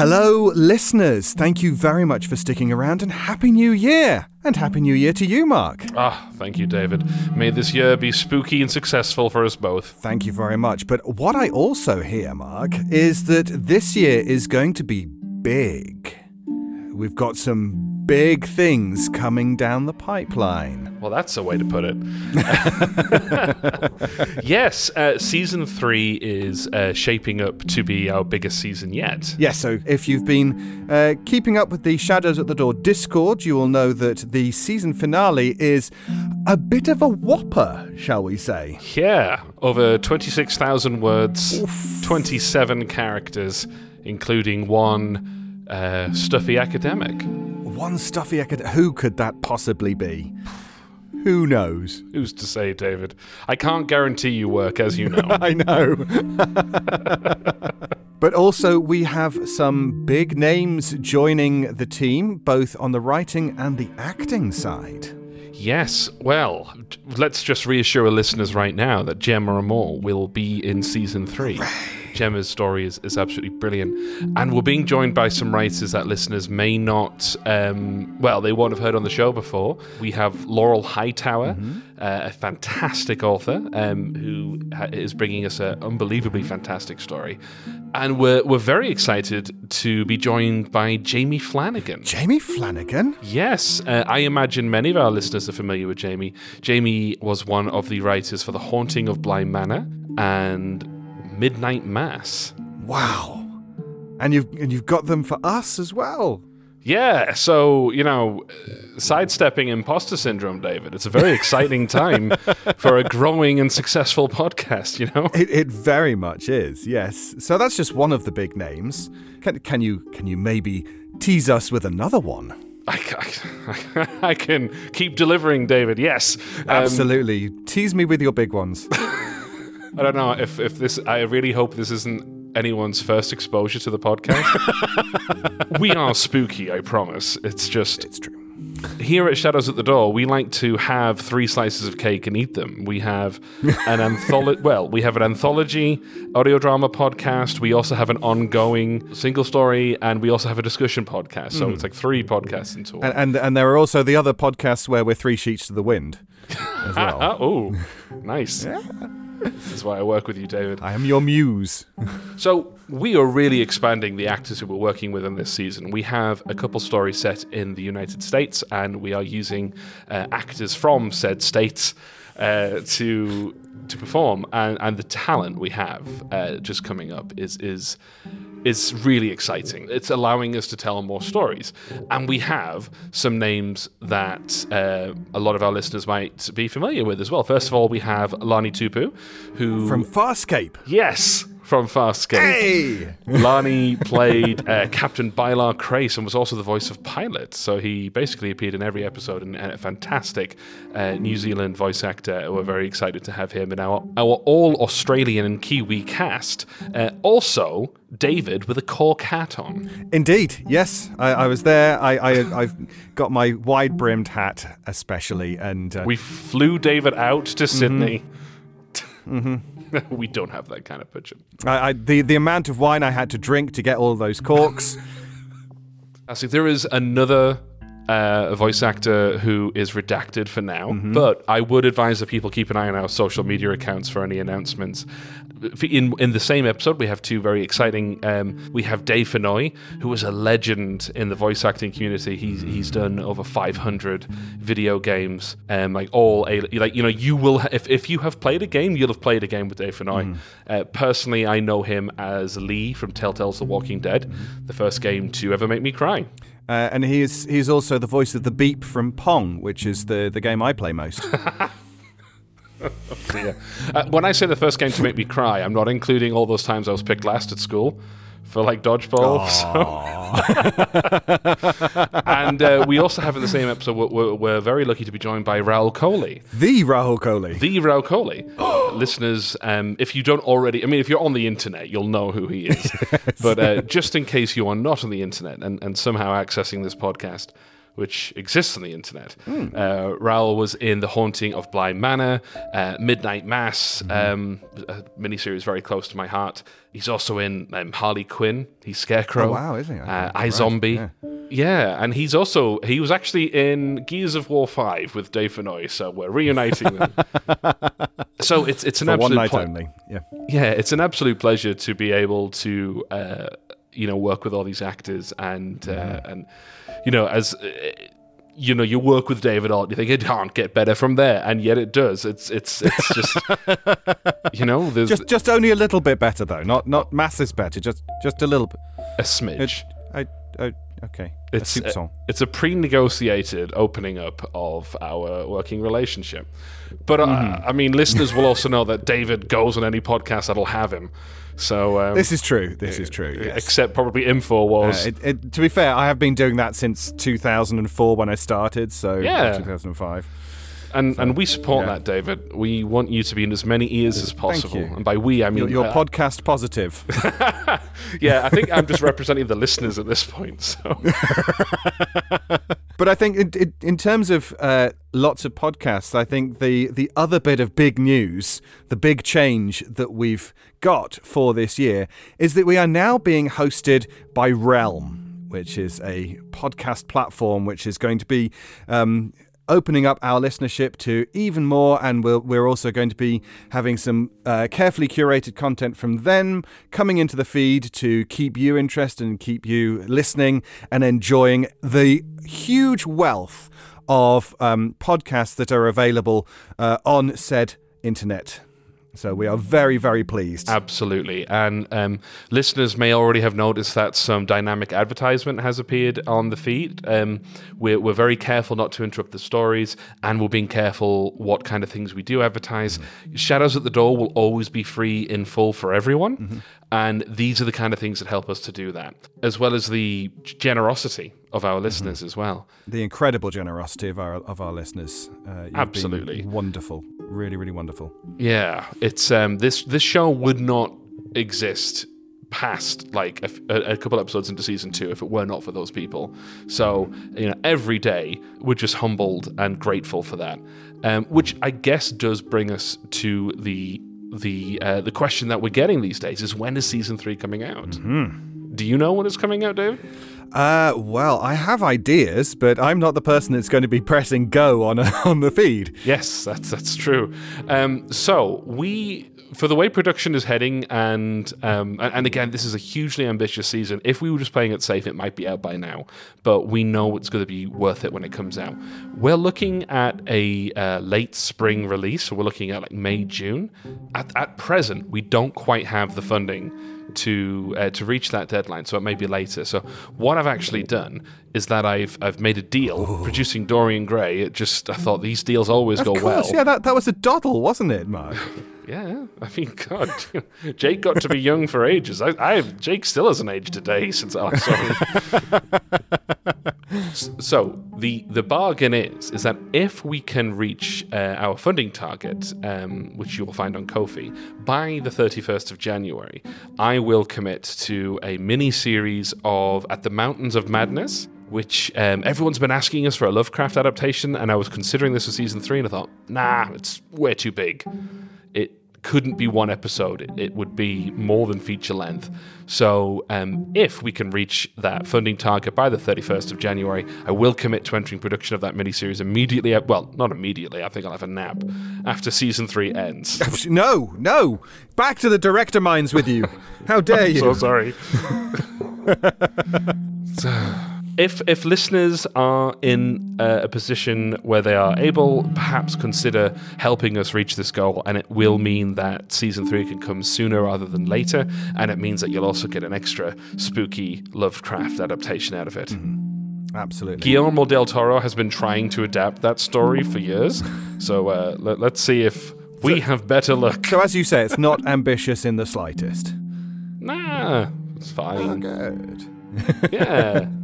Hello, listeners. Thank you very much for sticking around and Happy New Year! And Happy New Year to you, Mark. Ah, thank you, David. May this year be spooky and successful for us both. Thank you very much. But what I also hear, Mark, is that this year is going to be big. We've got some big things coming down the pipeline. Well, that's a way to put it. yes, uh, season three is uh, shaping up to be our biggest season yet. Yes, so if you've been uh, keeping up with the Shadows at the Door Discord, you will know that the season finale is a bit of a whopper, shall we say? Yeah, over 26,000 words, 27 characters, including one uh, stuffy academic. One stuffy academic. Who could that possibly be? Who knows? Who's to say, David? I can't guarantee you work, as you know. I know. but also, we have some big names joining the team, both on the writing and the acting side. Yes, well, let's just reassure our listeners right now that Gemma Amor will be in season three. Gemma's story is, is absolutely brilliant. And we're being joined by some writers that listeners may not, um, well, they won't have heard on the show before. We have Laurel Hightower, mm-hmm. uh, a fantastic author um, who ha- is bringing us an unbelievably fantastic story. And we're, we're very excited to be joined by Jamie Flanagan. Jamie Flanagan? Yes. Uh, I imagine many of our listeners are familiar with Jamie. Jamie was one of the writers for The Haunting of Bly Manor and Midnight Mass. Wow. And you've and you've got them for us as well. Yeah, so you know, sidestepping imposter syndrome, David. It's a very exciting time for a growing and successful podcast. You know, it, it very much is. Yes. So that's just one of the big names. Can can you can you maybe tease us with another one? I, I, I can keep delivering, David. Yes, um, absolutely. Tease me with your big ones. I don't know if, if this. I really hope this isn't anyone's first exposure to the podcast. we are spooky, I promise. It's just. It's true. Here at Shadows at the Door, we like to have three slices of cake and eat them. We have an anthology. well, we have an anthology audio drama podcast. We also have an ongoing single story, and we also have a discussion podcast. So mm. it's like three podcasts in total. And, and and there are also the other podcasts where we're three sheets to the wind. As well. oh, nice. Yeah. That's why I work with you, David. I am your muse. so we are really expanding the actors who we're working with in this season. We have a couple stories set in the United States, and we are using uh, actors from said states uh, to to perform. And, and the talent we have uh, just coming up is is is really exciting. It's allowing us to tell more stories. And we have some names that uh, a lot of our listeners might be familiar with as well. First of all, we have Lani Tupu, who. From Farscape. Yes from Farscape. Hey! Lani played uh, Captain Bialar Crais and was also the voice of Pilot. So he basically appeared in every episode and, and a fantastic uh, New Zealand voice actor. We're very excited to have him in our, our all Australian and Kiwi cast. Uh, also, David with a cork hat on. Indeed, yes. I, I was there. I, I, have got my wide brimmed hat, especially. and uh, We flew David out to. Sydney. Mm-hmm. we don't have that kind of budget. I, I, the the amount of wine I had to drink to get all those corks. Actually, there is another uh, voice actor who is redacted for now, mm-hmm. but I would advise that people keep an eye on our social media accounts for any announcements in in the same episode, we have two very exciting. Um, we have Dave Fennoy, who is a legend in the voice acting community. He's he's done over 500 video games, um, like all a, like you know you will if if you have played a game, you'll have played a game with Dave Fennoy. Mm. Uh, personally, I know him as Lee from Telltale's The Walking Dead, the first game to ever make me cry. Uh, and he is he's also the voice of the Beep from Pong, which is the the game I play most. oh uh, when I say the first game to make me cry, I'm not including all those times I was picked last at school for like dodgeball. So. and uh, we also have in the same episode, we're, we're, very lucky to be joined by Rahul Kohli. The Rahul Kohli. The Rahul Kohli. Listeners, um, if you don't already, I mean, if you're on the internet, you'll know who he is. yes. But uh, just in case you are not on the internet and, and somehow accessing this podcast, which exists on the internet. Uh, Rahul was in The Haunting of Bly Manor, uh, Midnight Mass, um, a miniseries very close to my heart. He's also in um, Harley Quinn. He's Scarecrow. Oh, wow, isn't he? Uh, I right, Zombie. yeah. Yeah. and he's also he was actually in Gears of War Five with Dave Fennoy, so we're reuniting them. so it's it's an For one absolute night ple- only. Yeah. yeah, it's an absolute pleasure to be able to, uh, you know, work with all these actors and uh, and you know, as uh, you know, you work with David Alt, you think it can't get better from there, and yet it does. It's it's it's just, you know, there's Just just only a little bit better though. Not not masses better. Just just a little bit. a smidge. I, I okay. It's a it's a pre-negotiated opening up of our working relationship. But uh, Mm-hmm. I mean, listeners will also know that David goes on any podcast that'll have him. So um, This is true. This is true. Yes. except probably Infowars. Uh, it, it, to be fair, I have been doing that since 2004 when I started. So Yeah. 2005. And and we support yeah. that, David. We want you to be in as many ears as possible. And by we, I mean you're uh, podcast positive. yeah. I think I'm just representing the listeners at this point. So But I think in, in, in terms of uh, lots of podcasts, I think the, the other bit of big news, the big change that we've got for this year, is that we are now being hosted by Realm, which is a podcast platform which is going to be. Um, Opening up our listenership to even more, and we're, we're also going to be having some uh, carefully curated content from them coming into the feed to keep you interested and keep you listening and enjoying the huge wealth of um, podcasts that are available uh, on said internet. So we are very, very pleased. absolutely. And um, listeners may already have noticed that some dynamic advertisement has appeared on the feed. Um, we're we're very careful not to interrupt the stories, and we're being careful what kind of things we do advertise. Shadows at the Door will always be free in full for everyone. And these are the kind of things that help us to do that, as well as the generosity of our listeners as well. the incredible generosity of our of our listeners. Uh, Absolutely. wonderful, really, really wonderful. Yeah, it's um this this show would not exist past like a couple episodes into season two if it were not for those people. So you know, every day we're just humbled and grateful for that. Um, which I guess does bring us to the the uh, the question that we're getting these days is when is season three coming out? Do you know when it's coming out, Dave? Uh, well, I have ideas, but I'm not the person that's going to be pressing go on on the feed. Yes, that's that's true. Um, so we, for the way production is heading, and um, and, and again, this is a hugely ambitious season. If we were just playing it safe, it might be out by now, but we know it's going to be worth it when it comes out. We're looking at a uh, late spring release, so we're looking at like May June. At, at present, we don't quite have the funding to uh, to reach that deadline, so it may be later. So what I've actually done is that I've I've made a deal producing Dorian Gray. It just I thought these deals always go Of course, well. yeah, that, that was a doddle, wasn't it, Mark? Yeah, I mean, God, Jake got to be young for ages. I, I Jake still hasn't aged a day since I saw him. So the the bargain is is that if we can reach uh, our funding target, um, which you will find on Ko-fi, by the thirty first of January, I will commit to a mini series of At the Mountains of Madness. Which um, everyone's been asking us for a Lovecraft adaptation, and I was considering this for season three, and I thought, nah, it's way too big it couldn't be one episode. It, would be more than feature length. So, um, if we can reach that funding target by the 31st of January, I will commit to entering production of that miniseries immediately. Well, not immediately. I think I'll have a nap after season three ends. no, no. Back to the director minds with you. How dare you? so sorry. So, if if listeners are in uh, a position where they are able, perhaps consider helping us reach this goal, and it will mean that season three can come sooner rather than later, and it means that you'll also get an extra spooky Lovecraft adaptation out of it. Absolutely. Guillermo del Toro has been trying to adapt that story for years, so uh, let, let's see if we have better luck. So, as you say, it's not ambitious in the slightest. Nah, it's fine. Good. Yeah.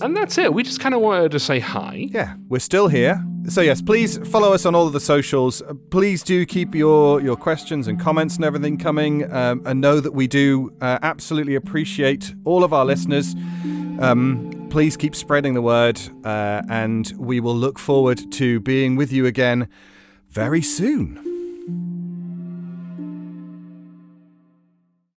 And that's it. We just kind of wanted to say hi. Yeah, we're still here. So yes, please follow us on all of the socials. Please do keep your your questions and comments and everything coming, um, and know that we do uh, absolutely appreciate all of our listeners. Um, please keep spreading the word, uh, and we will look forward to being with you again very soon.